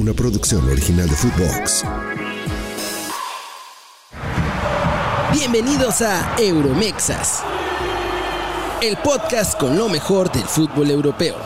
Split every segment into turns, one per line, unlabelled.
una producción original de Footbox.
Bienvenidos a Euromexas, el podcast con lo mejor del fútbol europeo.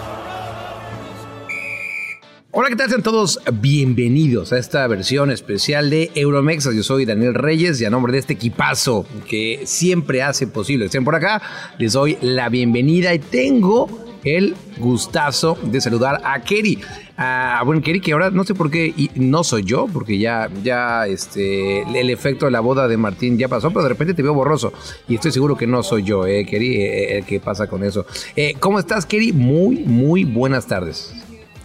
Hola, ¿qué tal? Sean todos bienvenidos a esta versión especial de Euromexas. Yo soy Daniel Reyes y a nombre de este equipazo que siempre hace posible que estén por acá, les doy la bienvenida y tengo el gustazo de saludar a Kerry. A, bueno, Kerry, que ahora no sé por qué, y no soy yo, porque ya, ya este, el efecto de la boda de Martín ya pasó, pero de repente te veo borroso. Y estoy seguro que no soy yo, eh, Kerry, eh, el que pasa con eso. Eh, ¿Cómo estás, Kerry? Muy, muy buenas tardes.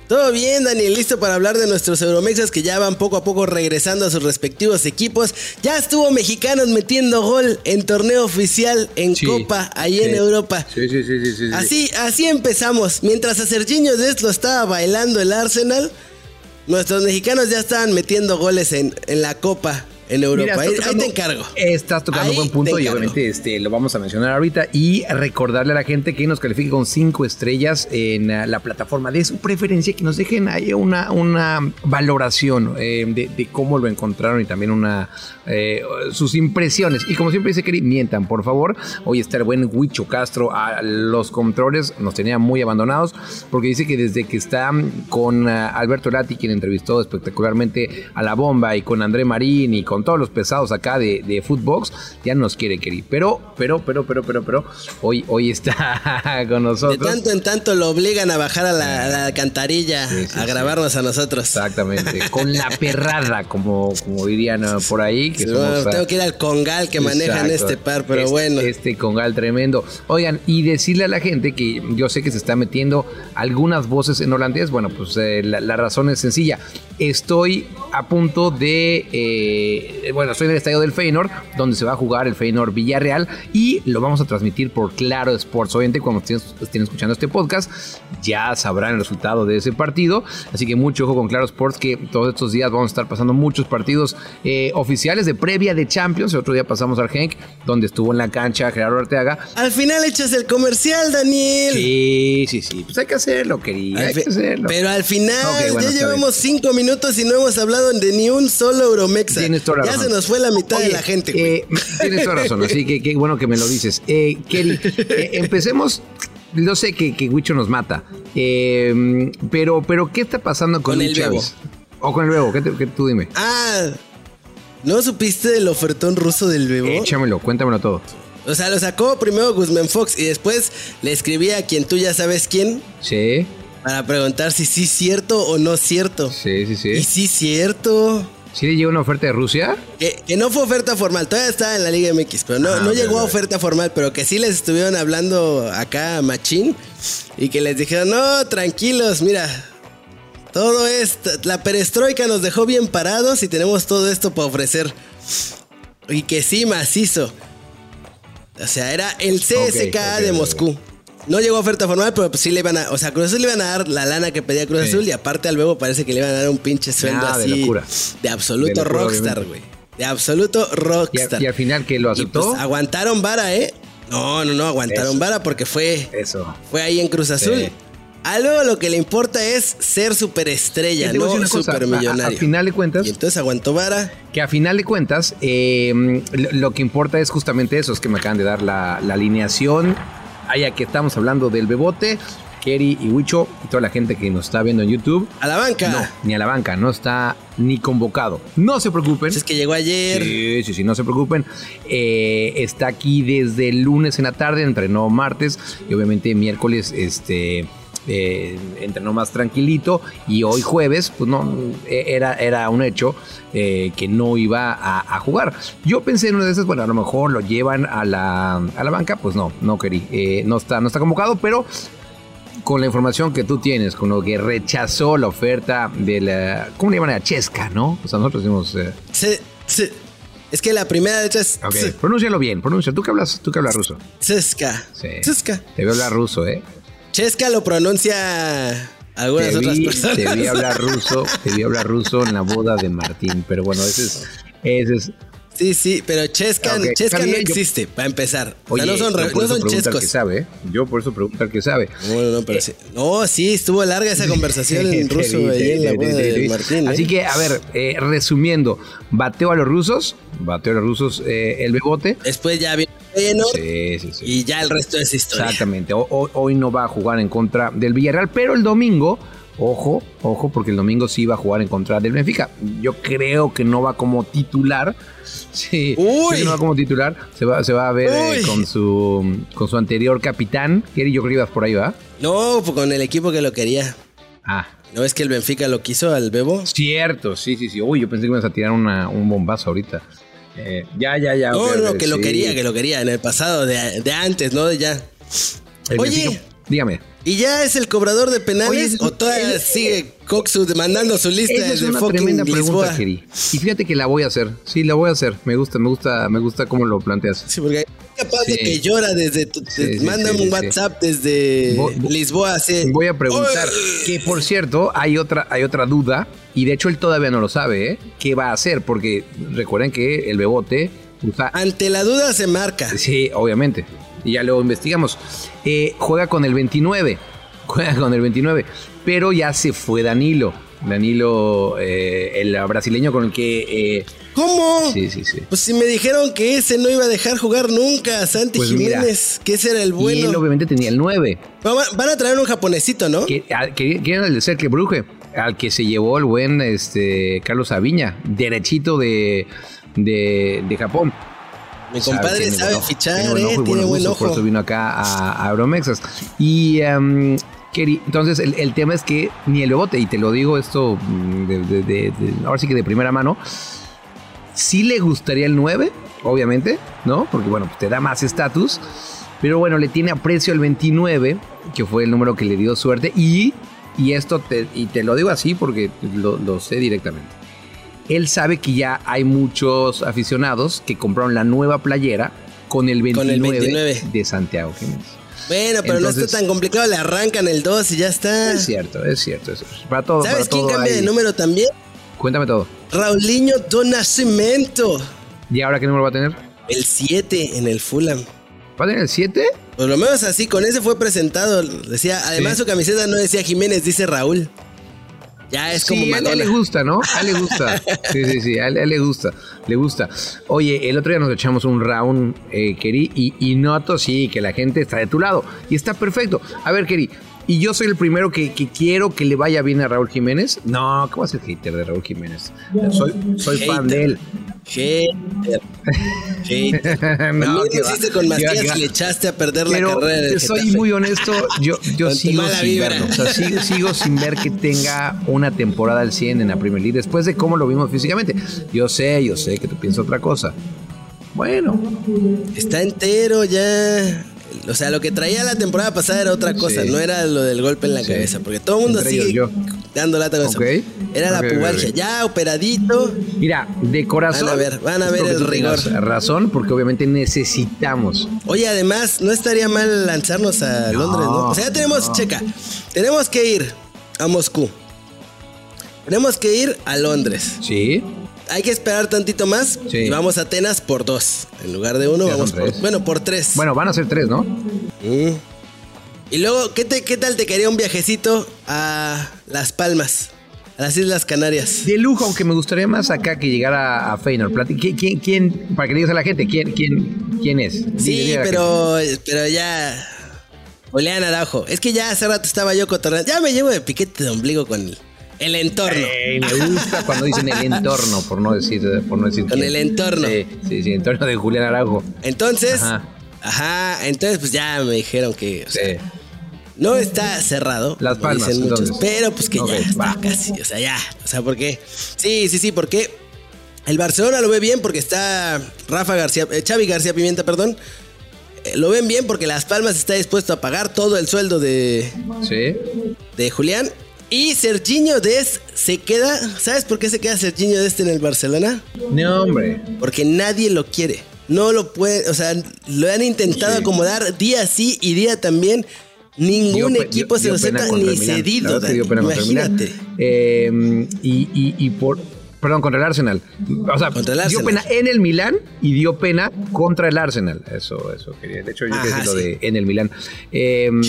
Todo bien, Daniel, listo para hablar de nuestros Euromexas que ya van poco a poco regresando a sus respectivos equipos. Ya estuvo Mexicanos metiendo gol en torneo oficial en Copa, ahí en Europa.
Sí, sí, sí, sí,
Así, así empezamos. Mientras a Serginho Dest lo estaba bailando el Arsenal, nuestros mexicanos ya estaban metiendo goles en, en la Copa en Europa. ahí, te encargo.
Estás tocando un buen punto y obviamente este, lo vamos a mencionar ahorita. Y recordarle a la gente que nos califique con cinco estrellas en ah, la plataforma de su preferencia, que nos dejen ahí una, una valoración eh, de, cómo lo encontraron y también una eh, sus impresiones. Y como siempre dice Kerry, mientan, por favor. Hoy está el buen Huicho Castro a los controles, nos tenía muy abandonados, porque dice que desde que está con ah, Alberto Lati, quien entrevistó espectacularmente a la bomba, y con André Marín y con todos los pesados acá de, de Footbox, ya nos quiere querer. Pero, pero, pero, pero, pero, pero, hoy, hoy está con nosotros.
De tanto en tanto lo obligan a bajar a la, alcantarilla, a grabarnos a nosotros.
Exactamente, con la perrada, como, como dirían uh, por ahí. Que
tengo que ir al congal que manejan este par, pero
este,
bueno.
Este congal tremendo. Oigan, y decirle a la gente que yo sé que se está metiendo algunas voces en holandés. Bueno, pues eh, la, razón es sencilla. Estoy a punto de eh, eh, bueno, estoy en el estadio del Feyenoord, donde se va a jugar el Feyenoord Villarreal y lo vamos a transmitir por Claro Sports. Obviamente, cuando estén, escuchando este podcast, ya sabrán el resultado de ese partido. Así que mucho ojo con Claro Sports, que todos estos días vamos a estar pasando muchos partidos eh, oficiales de previa de Champions. El otro día pasamos al Genk, donde estuvo en la cancha Gerardo Arteaga.
Al final echas el comercial, Daniel.
Sí, sí, sí. Pues hay que hacerlo, querido. Hay que hacerlo.
Pero al final, ya llevamos cinco minutos y no hemos hablado de ni un solo Euromexa.
Tienes toda
ya se nos fue la mitad de la gente.
Eh, tienes toda razón, así que qué bueno que me lo dices. Eh, Kelly, eh, empecemos. Yo sé que, que Huicho nos mata, eh, pero, pero ¿qué está pasando con, el Chávez? O con el Bebo, ¿qué, tú dime?
Ah, ¿no supiste del ofertón ruso del Bebo?
Échamelo, cuéntamelo todo.
O sea, lo sacó primero Guzmán Fox y después le escribí a quien tú ya sabes quién.
Sí.
Para preguntar si sí es cierto o no es cierto.
Sí, sí, sí.
Y sí es cierto.
¿Sí le llegó una oferta de Rusia?
Que, no fue oferta formal, todavía estaba en la Liga MX, pero no, ah, no llegó a oferta formal, pero que sí les estuvieron hablando acá a Machín y que les dijeron, no, tranquilos, mira, todo esto, la perestroika nos dejó bien parados y tenemos todo esto para ofrecer. Y que sí, macizo. O sea, era el CSKA de Moscú. No llegó a oferta formal, pero pues sí le iban a. O sea, Cruz Azul le iban a dar la lana que pedía Cruz Azul y aparte al Bebo parece que le iban a dar un pinche sueldo así. De, locura. de absoluto rockstar, güey. De absoluto rockstar.
Y, al final que lo aceptó.
Pues, aguantaron vara, ¿eh? No, no, no, aguantaron vara porque fue.
Eso.
Fue ahí en Cruz Azul. A luego lo que le importa es ser superestrella, no supermillonario.
A, a, final de cuentas.
Y entonces aguantó vara.
Que a final de cuentas, eh, lo, que importa es justamente eso, es que me acaban de dar la, la alineación allá que estamos hablando del Bebote, Kerry y Huicho y toda la gente que nos está viendo en YouTube.
A la banca.
No, ni a la banca, no está ni convocado. No se preocupen.
Es que llegó ayer.
Sí, sí, sí, no se preocupen. Eh, está aquí desde el lunes en la tarde, entrenó martes y obviamente miércoles, este eh, entrenó más tranquilito y hoy jueves, pues no, era, era un hecho eh, que no iba a, jugar. Yo pensé en una de esas, bueno, a lo mejor lo llevan a la, a la banca, pues no, no querí, eh, no, está, no está convocado, pero con la información que tú tienes, con lo que rechazó la oferta de la, ¿cómo le llaman a Chesca, no? O sea, nosotros decimos...
Sí, sí. Es que la primera letra es.
Ok, pronúncialo bien, pronuncia. ¿Tú que hablas, tú que hablas ruso?
Ceska.
Sí. Ceska. Te veo hablar ruso, ¿eh?
Chesca lo pronuncia algunas otras personas.
Te vi hablar ruso, te vi hablar ruso en la boda de Martín, pero bueno, ese es, ese es
Sí, sí, pero Chesca, no
yo-
existe, para empezar. O sea, no son, no son chescos.
que sabe, ¿eh? Yo por eso pregunto al que sabe.
No, no, no, pero sí. No, sí, estuvo larga esa conversación en ruso ahí en la boda de. Martín. ¿eh?
Así que, a ver, eh, resumiendo, bateo a los rusos, bateo a los rusos eh, el bebote.
Después ya viene Feyenoord
Sí, sí, sí.
y ya el resto es historia.
Exactamente. O- hoy no va a jugar en contra del Villarreal, pero el domingo, ojo, ojo, porque el domingo sí va a jugar en contra del Benfica. Yo creo que no va como titular. Sí,
Uy.
no va como titular. Se va, se va a ver eh, con su con su anterior capitán. Kerry, yo creo que ibas por ahí, ¿va?
No, pues con el equipo que lo quería.
Ah,
¿No es que el Benfica lo quiso al Bebo?
cierto, sí, sí, sí. Uy, yo pensé que ibas a tirar una- un bombazo ahorita. Eh, ya, ya, ya.
No, no, que lo quería, que lo quería en el pasado, de, de antes, ¿no? De ya.
El
Oye.
Dígame.
¿Y ya es el cobrador de penales
Oye,
o todavía sigue Coxu demandando su lista
Esa es
desde
una
fucking
tremenda
Lisboa?
pregunta, Keri. Y fíjate que la voy a hacer. Sí, la voy a hacer. Me gusta, me gusta, me gusta cómo lo planteas.
Sí, porque es capaz de que llora desde tu, te
Sí, sí,
manda un WhatsApp desde
Voy-
Lisboa así.
Voy a preguntar que, por cierto, hay otra, hay otra duda y de hecho él todavía no lo sabe. ¿eh? ¿Qué va a hacer? Porque recuerden que el bebote usa.
Ante la duda se marca.
Sí, obviamente. Y ya lo investigamos. Eh, juega con el 29. Juega con el 29. Pero ya se fue Danilo. Danilo, eh, el brasileño con el que. eh,
¿Cómo?
sí, sí, sí.
Pues si me dijeron que ese no iba a dejar jugar nunca Santi
Pues mira.
Jiménez, que ese era el
Y él
bueno.
obviamente tenía el 9.
Van a traer un japonesito, ¿no?
que, que, que era el de Cercle Bruje, al que se llevó el buen este, Carlos Aviña, derechito de, de, de Japón.
Mi compadre sabe
buen
fichar,
tiene buen
eh,
ojo
tiene buen
Por eso vino acá a, a Euromexas. Y Keri, entonces el, el tema es que ni el bebote, y te lo digo esto mm, de, de- de- de- ahora sí que de primera mano, sí le gustaría el 9, obviamente, ¿no? Porque bueno, pues te da más estatus. Pero bueno, le tiene aprecio al 29, que fue el número que le dio suerte. Y, y esto te, y te lo digo así porque lo, lo sé directamente. Él sabe que ya hay muchos aficionados que compraron la nueva playera con el 29,
Con el 29.
de Santiago Jiménez.
Bueno, pero no está tan complicado, le arrancan el 2 y ya está.
Es cierto, es cierto. es- para todo,
¿Sabes
para
quién
todo
cambia
hay-
de número también?
Cuéntame todo.
Raulinho do Nascimento.
¿Y ahora qué número va a tener?
El 7 en el Fulham.
¿Va a tener el 7?
Por lo menos así, con ese fue presentado. Decía, además
Sí.
su camiseta no decía Jiménez, dice Raúl. Ya es como
sí, a él, a él
Madonna.
le gusta, ¿no? A él le gusta. Sí, sí, sí, a él, a él le gusta. Le gusta. Oye, el otro día nos echamos un round, eh, Keri, y, y noto, sí, que la gente está de tu lado. Y está perfecto. A ver, Keri, ¿y yo soy el primero que, que quiero que le vaya bien a Raúl Jiménez? No, ¿cómo va a ser hater de Raúl Jiménez? Soy, soy fan de él.
Hater. Hater.
no, va,
hiciste con Macías
va, que
y
va.
le echaste a perder la
Pero
carrera del
te soy
Getafe.
muy honesto, yo, yo sigo sin verlo. O sea, sigo, sigo sin ver que tenga una temporada al 100 en la Premier League después de cómo lo vimos físicamente. Yo sé, yo sé que tú piensas otra cosa. Bueno,
Está entero ya. O sea, lo que traía la temporada pasada era otra cosa,
Sí.
no era lo del golpe en la
Sí.
cabeza, porque todo el mundo
Entre
sigue dando lata con
Ok.
eso. Era la pubalgia, ya operadito.
mira, de corazón.
Van a ver, van a ver el rigor.
razón, porque obviamente necesitamos.
Oye, además, no estaría mal lanzarnos a Londres, ¿no? O sea, ya tenemos, checa, tenemos que ir a Moscú. Tenemos que ir a Londres.
Sí,
Hay que esperar tantito más
Sí.
y vamos a Atenas por dos. En lugar de uno,
Ya
vamos por, bueno, por tres.
bueno, van a ser tres, ¿no?
Mm. Y luego, ¿qué, te, ¿qué tal te quería un viajecito a Las Palmas, a las Islas Canarias?
De lujo, aunque me gustaría más acá que llegara a. Plati- ¿Quién, quién, quién- para que le digas a la gente, quién, quién, quién es?
Sí, pero, pero ya. Julián Araujo. Es que ya hace rato estaba yo cotorreando. Ya me llevo de piquete de ombligo con el, el entorno.
Ey, me gusta cuando dicen el entorno, por no decir, por no decir
Con
quién.
el entorno.
Sí, sí, sí, entorno de Julián Araujo.
Entonces,
Ajá.
ajá. entonces pues ya me dijeron que o sea,
Sí.
No está cerrado.
Las Palmas,
dicen muchos,
entonces.
pero pues que
Ok,
ya está
va.
casi. O sea, ya. O sea, ¿por qué? Sí, sí, sí, porque el Barcelona lo ve bien porque está Rafa García, eh, Xavi García Pimienta, perdón. Eh, lo ven bien porque Las Palmas está dispuesto a pagar todo el sueldo de,
Sí.
de Julián. Y Serginho Des se queda. ¿Sabes por qué se queda Serginho Des en el Barcelona?
No, hombre.
Porque nadie lo quiere. No lo puede. O sea, lo han intentado
Sí.
acomodar día sí y día también. Ningún
Dio
equipo
dio-
se lo acepta ni cedido.
que
Imagínate.
Eh, y, y, y por. Perdón, contra el Arsenal. O sea, dio pena en el Milán y dio pena contra el Arsenal. Eso, eso quería. De hecho, yo quería decir lo de en el Milán. Em,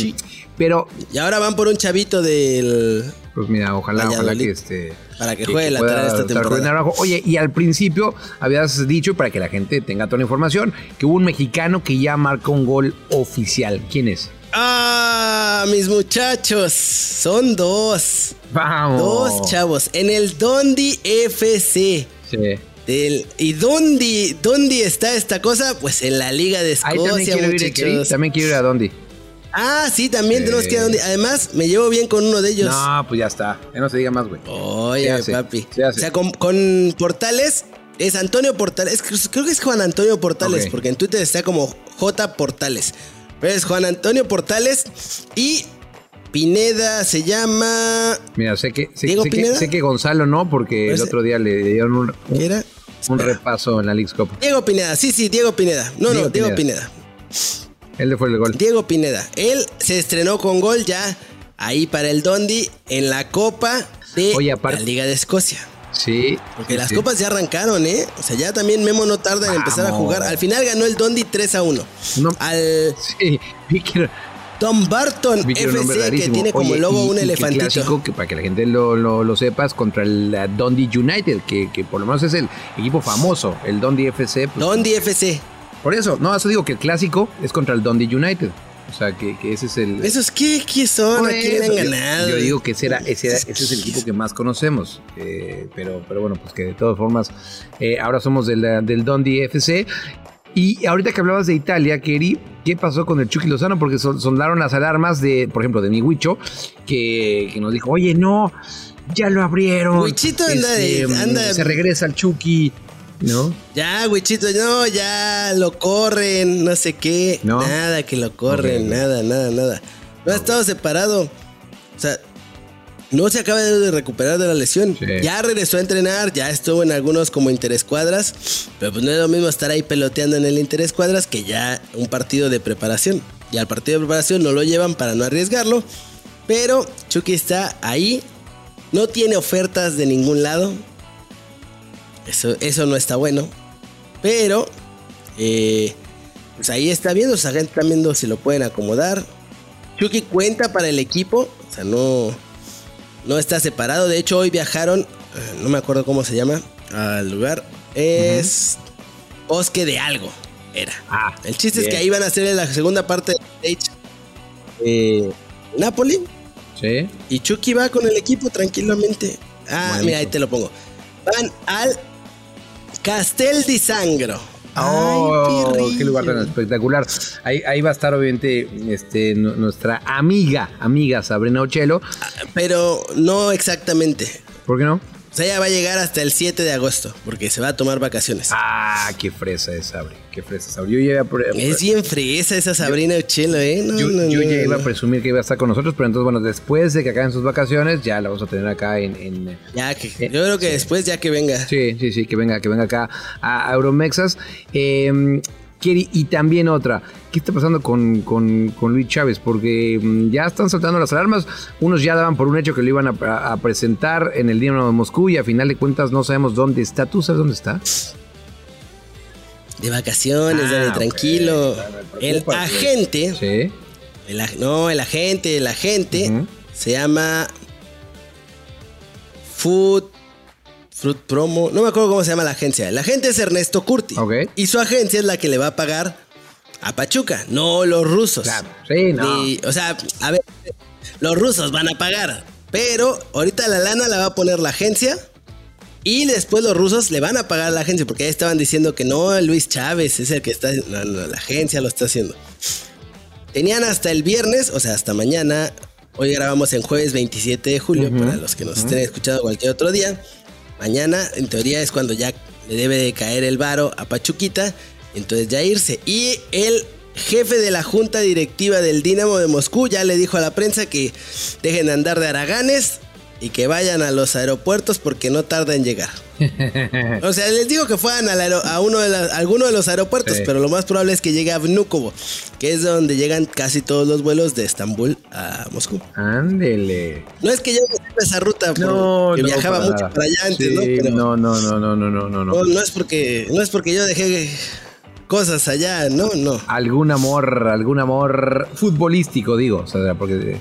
pero.
Y ahora van por un chavito del.
Pues mira, ojalá, ojalá que este.
Para que, juegue la lateral esta temporada.
Oye, y al principio habías dicho, para que la gente tenga toda la información, que hubo un mexicano que ya marcó un gol oficial. ¿Quién es?
Ah, mis muchachos, son dos.
Vamos.
Dos chavos. En el Dondi FC. Sí. ¿Y dónde, dónde está esta cosa? Pues en la Liga de Escocia,
también quiero Ir, también quiero ir a Dondi.
Ah, sí, también tenemos que ir a Dondi. Además, me llevo bien con uno de ellos.
No, pues ya está. Ya no se diga más, güey.
Oye, papi. O sea, con, Portales es Antonio Portales. creo que es Juan Antonio Portales, porque en Twitter está como J Portales. Es Juan Antonio Portales y Pineda se llama.
Mira, sé que, sé, que, Gonzalo no, porque el otro día le dieron un, un, repaso en la League Cup.
Diego Pineda, sí, sí, Diego Pineda. No, no, Diego Pineda.
Él le fue el gol.
Diego Pineda. Él se estrenó con gol ya ahí para el Dondi en la Copa de la Liga de Escocia.
Sí.
Porque las copas ya arrancaron, ¿eh? O sea, ya también Memo no tarda en empezar a jugar. Al final ganó el Dondi 3 a 1. No. Al.
Sí,
Tom Barton FC, que tiene como logo un elefantito.
Clásico, que para que la gente lo, lo, sepas, contra el Dundee United, que, que, por lo menos es el equipo famoso, el Dundee FC.
Pues, Dundee FC.
Por eso, no, eso digo que el clásico es contra el Dundee United. O sea, que, que ese es el.
¿Esos qué, qué son? ¿A quién han ganado?
Yo, digo que ese, era, ese, ese, es el equipo que más conocemos. Eh, pero, pero bueno, pues que de todas formas, eh, ahora somos del, del Dundee FC. Y ahorita que hablabas de Italia, Keri, ¿qué pasó con el Chucky Lozano? Porque sondaron las alarmas de, por ejemplo, de mi Huicho, que, que nos dijo, oye, no, ya lo abrieron.
Huichito anda, este, anda,
Se regresa el Chucky. ¿No?
Ya, Huichito, no, ya lo corren, no sé qué. Nada que lo corren, nada, nada, nada. No ha estado separado. O sea, no se acaba de recuperar de la lesión. Ya regresó a entrenar, ya estuvo en algunos como interescuadras, pero pues no es lo mismo estar ahí peloteando en el interescuadras que ya un partido de preparación. Y al partido de preparación no lo llevan para no arriesgarlo, pero Chucky está ahí, no tiene ofertas de ningún lado. Eso, eso no está bueno, pero eh, pues ahí está viendo, esa gente está viendo si lo pueden acomodar. Chucky cuenta para el equipo, o sea, no no está separado. De hecho, hoy viajaron, eh, no me acuerdo cómo se llama, al lugar. Es Bosque de Algo. Era. Ah, el chiste es que ahí van a hacer la segunda parte de stage. Eh, Napoli.
Sí.
Y Chucky va con el equipo tranquilamente. Ah, mira, ahí te lo pongo. Van al Castel di Sangro.
Oh, qué lugar tan espectacular. Ahí, va a estar obviamente este, nuestra amiga, amiga Sabrina Ochelo.
Pero no exactamente.
¿Por qué no?
O sea, ella va a llegar hasta el 7 de agosto, porque se va a tomar vacaciones.
Ah, qué fresa es Sabri, qué fresa Sabri. Yo ya
es bien fresa esa Sabrina Uchelo, ¿eh?
yo, ya iba a presumir que iba a estar con nosotros, pero entonces, bueno, después de que acaben sus vacaciones, ya la vamos a tener acá en...
ya, que, yo creo que después ya que venga.
Sí, sí, sí, que venga, que venga acá a Euromexas. Eh, y también otra, ¿qué está pasando con, con, Luis Chávez? Porque mm, ya están saltando las alarmas. Unos ya daban por un hecho que lo iban a, presentar en el Dinamo de Moscú y a final de cuentas no sabemos dónde está. ¿Tú sabes dónde está?
De vacaciones, ah, tranquilo. el agente.
Sí.
no, el agente, el agente se llama Food Fruit Promo, no me acuerdo cómo se llama la agencia. La agente es Ernesto Curti. Y su agencia es la que le va a pagar a Pachuca, no los rusos.
Claro, sí, no.
o sea, a ver, los rusos van a pagar, pero ahorita la lana la va a poner la agencia y después los rusos le van a pagar a la agencia porque ahí estaban diciendo que no, Luis Chávez es el que está, no, no, la agencia lo está haciendo. Tenían hasta el viernes, o sea, hasta mañana. Hoy grabamos en jueves 27 de julio, para los que nos estén escuchando cualquier otro día Mañana, en teoría, es cuando ya le debe de caer el varo a Pachuquita. Entonces ya irse. Y el jefe de la junta directiva del Dinamo de Moscú ya le dijo a la prensa que dejen de andar de araganes y que vayan a los aeropuertos porque no tarda en llegar. o sea, les digo que fueran a, uno de alguno de los aeropuertos, pero lo más probable es que llegue a Vnukovo, que es donde llegan casi todos los vuelos de Estambul a Moscú.
Ándele.
No es que yo no esa ruta, no, que viajaba mucho para allá antes,
¿no? no, no, no, no, no, no, no, no.
No, es porque, no es porque yo dejé cosas allá, no, no.
Algún amor, algún amor futbolístico, digo, o sea, porque...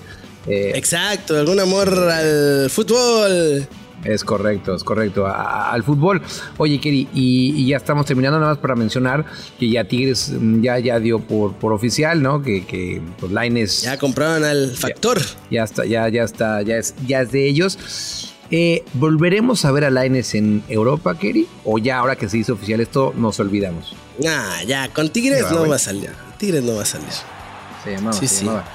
Eh, Exacto, algún amor al fútbol.
Es correcto, es correcto. al fútbol. Oye, Keri, y, ya estamos terminando nada más para mencionar que ya Tigres mm, ya, ya dio por, por oficial, ¿no? Que, que pues Lines.
Ya compraron al factor.
Ya, está, ya, ya está, ya es, ya es de ellos. Eh, ¿Volveremos a ver a Lines en Europa, Keri? ¿O ya ahora que se hizo oficial esto nos olvidamos?
Nah, ya, con Tigres no, va a salir. Tigres no va a salir.
Se llamaba, sí, se Llamaba.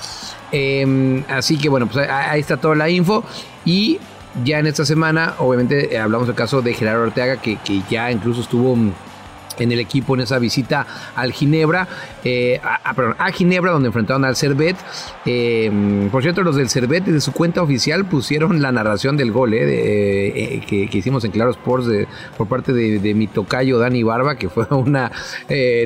Em, así que bueno, pues ahí está toda la info. Y ya en esta semana, obviamente, eh, hablamos del caso de Gerardo Ortega, que, que ya incluso estuvo mm, en el equipo en esa visita al Ginebra, eh, a, perdón, a, Ginebra donde enfrentaron al Servet. Eh, por cierto, los del Servet desde su cuenta oficial pusieron la narración del gol eh, que, hicimos en Claro Sports por parte de, mi tocayo Dani Barba, que fue una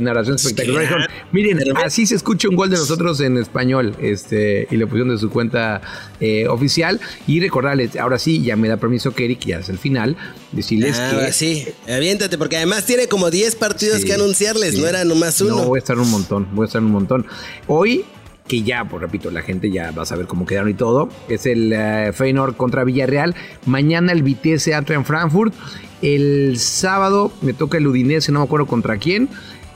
narración espectacular. Miren, así se escucha un gol de nosotros en español este, y le pusieron de su cuenta oficial. Y recordarles, ahora sí, ya me da permiso Kerry, que ya es el final, decirles ah, que...
Sí, aviéntate, porque además tiene como 10 partidos que anunciarles, no era nomás uno.
No, voy a estar un montón, voy a estar un montón. Hoy, que ya, pues repito, la gente ya va a saber cómo quedaron y todo, es el uh, Feyenoord contra Villarreal. Mañana el Vitesse en Frankfurt. El sábado me toca el Udinese, no me acuerdo contra quién.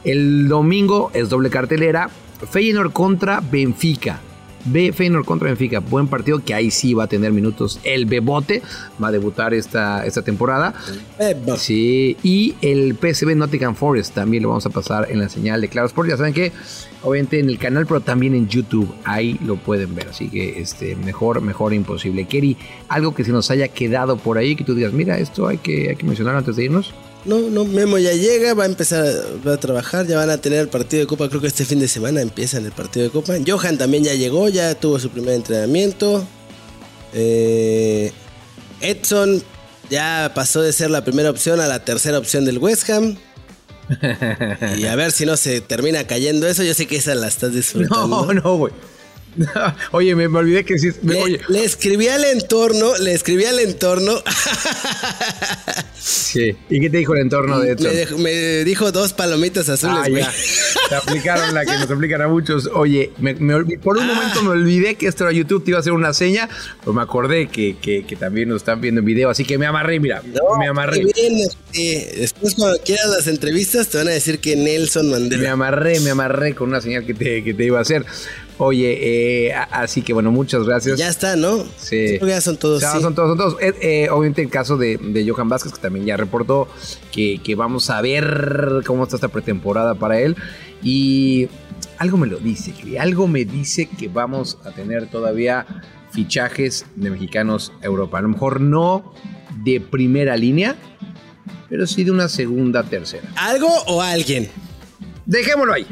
El domingo es doble cartelera. Feyenoord contra Benfica. B Feyenoord contra Benfica, buen partido que ahí sí va a tener minutos. El Bebote va a debutar esta, esta temporada. Sí, y el PSV Nottingham Forest también lo vamos a pasar en la señal de Claro Sport. Ya saben que obviamente en el canal, pero también en YouTube, ahí lo pueden ver. Así que este, mejor, mejor imposible. Kerry, algo que se nos haya quedado por ahí, que tú digas, mira, esto hay que, hay que mencionar antes de irnos.
No, no, Memo ya llega, va a empezar a, trabajar, ya van a tener el partido de Copa, creo que este fin de semana empiezan el partido de Copa. Johan también ya llegó, ya tuvo su primer entrenamiento. Eh, Edson ya pasó de ser la primera opción a la tercera opción del West Ham. y a ver si no se termina cayendo eso, yo sé que esa la estás disfrutando.
No, no, güey. oye, me, olvidé que sí.
le, escribí al entorno, le escribí al entorno.
sí. ¿Y qué te dijo el entorno de
esto? Me, dijo dos palomitas azules,
ah, Te aplicaron la que nos aplican a muchos. Oye, por un momento me olvidé que esto era YouTube, te iba a hacer una seña, pero me acordé que, también nos están viendo en video, así que me amarré, mira. me amarré.
Este, después, cuando quieras las entrevistas, te van a decir que Nelson Mandela.
Me amarré, me amarré con una señal que te, que te iba a hacer. Oye, eh, así que bueno, muchas gracias.
Ya está, ¿no?
Sí.
ya son todos.
Ya son todos, son todos. Eh, eh, obviamente el caso de, Johan Vázquez, que también ya reportó que, vamos a ver cómo está esta pretemporada para él. Y algo me lo dice, algo me dice que vamos a tener todavía fichajes de mexicanos a Europa. A lo mejor no de primera línea, pero sí de una segunda, tercera.
¿Algo o alguien?
Dejémoslo ahí.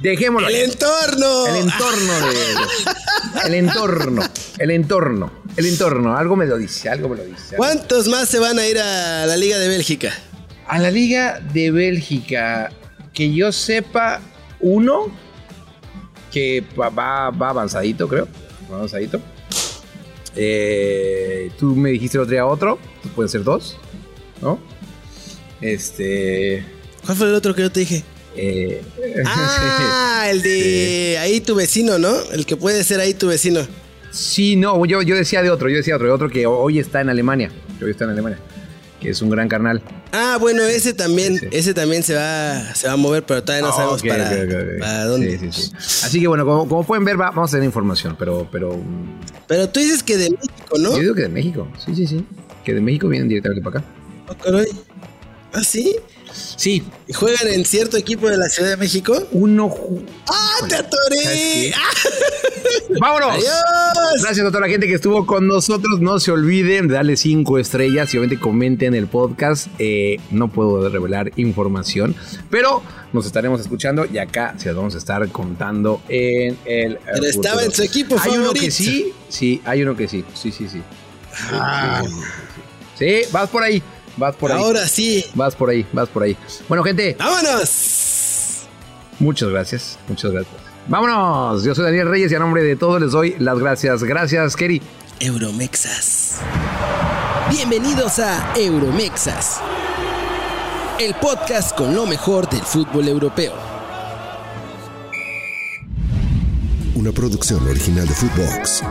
Dejémoslo.
El entorno.
El entorno de El entorno. El entorno. El entorno. Algo me lo dice, algo me lo dice.
¿Cuántos más se van a ir a la Liga de Bélgica?
A la Liga de Bélgica, que yo sepa, uno que va, va avanzadito, creo. Va avanzadito. Eh, tú me dijiste el otro día otro. Pueden ser dos, ¿no? Este.
¿Cuál fue el otro que yo te dije? Eh, ah, el de ahí tu vecino, ¿no? El que puede ser ahí tu vecino.
Sí, no, yo, yo decía de otro, yo decía otro, de otro que hoy está en Alemania, que hoy está en Alemania, que es un gran carnal.
Ah, bueno, ese también, ese también se va, se va a mover, pero todavía no ah, sabemos para, dónde. Sí, sí,
Así que bueno, como, pueden ver, vamos a tener información, pero, pero.
Pero tú dices que de México, ¿no?
Yo digo que de México, sí, sí, sí. Que de México vienen directamente para acá.
Oh, ¿Ah, sí?
Sí.
¿Y juegan en cierto equipo de la Ciudad de México?
Uno.
¡Ah, te atoré!
¡Vámonos! ¡Adiós! Gracias a toda la gente que estuvo con nosotros. No se olviden de darle cinco estrellas y obviamente comenten el podcast. Eh, no puedo revelar información, pero nos estaremos escuchando y acá se los vamos a estar contando en el.
Pero estaba en su equipo
Hay uno que sí, sí, hay uno que sí. Sí, sí, sí. Ah. Sí, vas por ahí. Vas por ahí.
Ahora sí.
Vas por ahí, vas por ahí. Bueno, gente.
¡Vámonos!
Muchas gracias, muchas gracias. Vámonos. Yo soy Daniel Reyes y a nombre de todos les doy las gracias. Gracias, Kerry.
Euromexas. Bienvenidos a Euromexas. El podcast con lo mejor del fútbol europeo.
Una producción original de Footbox.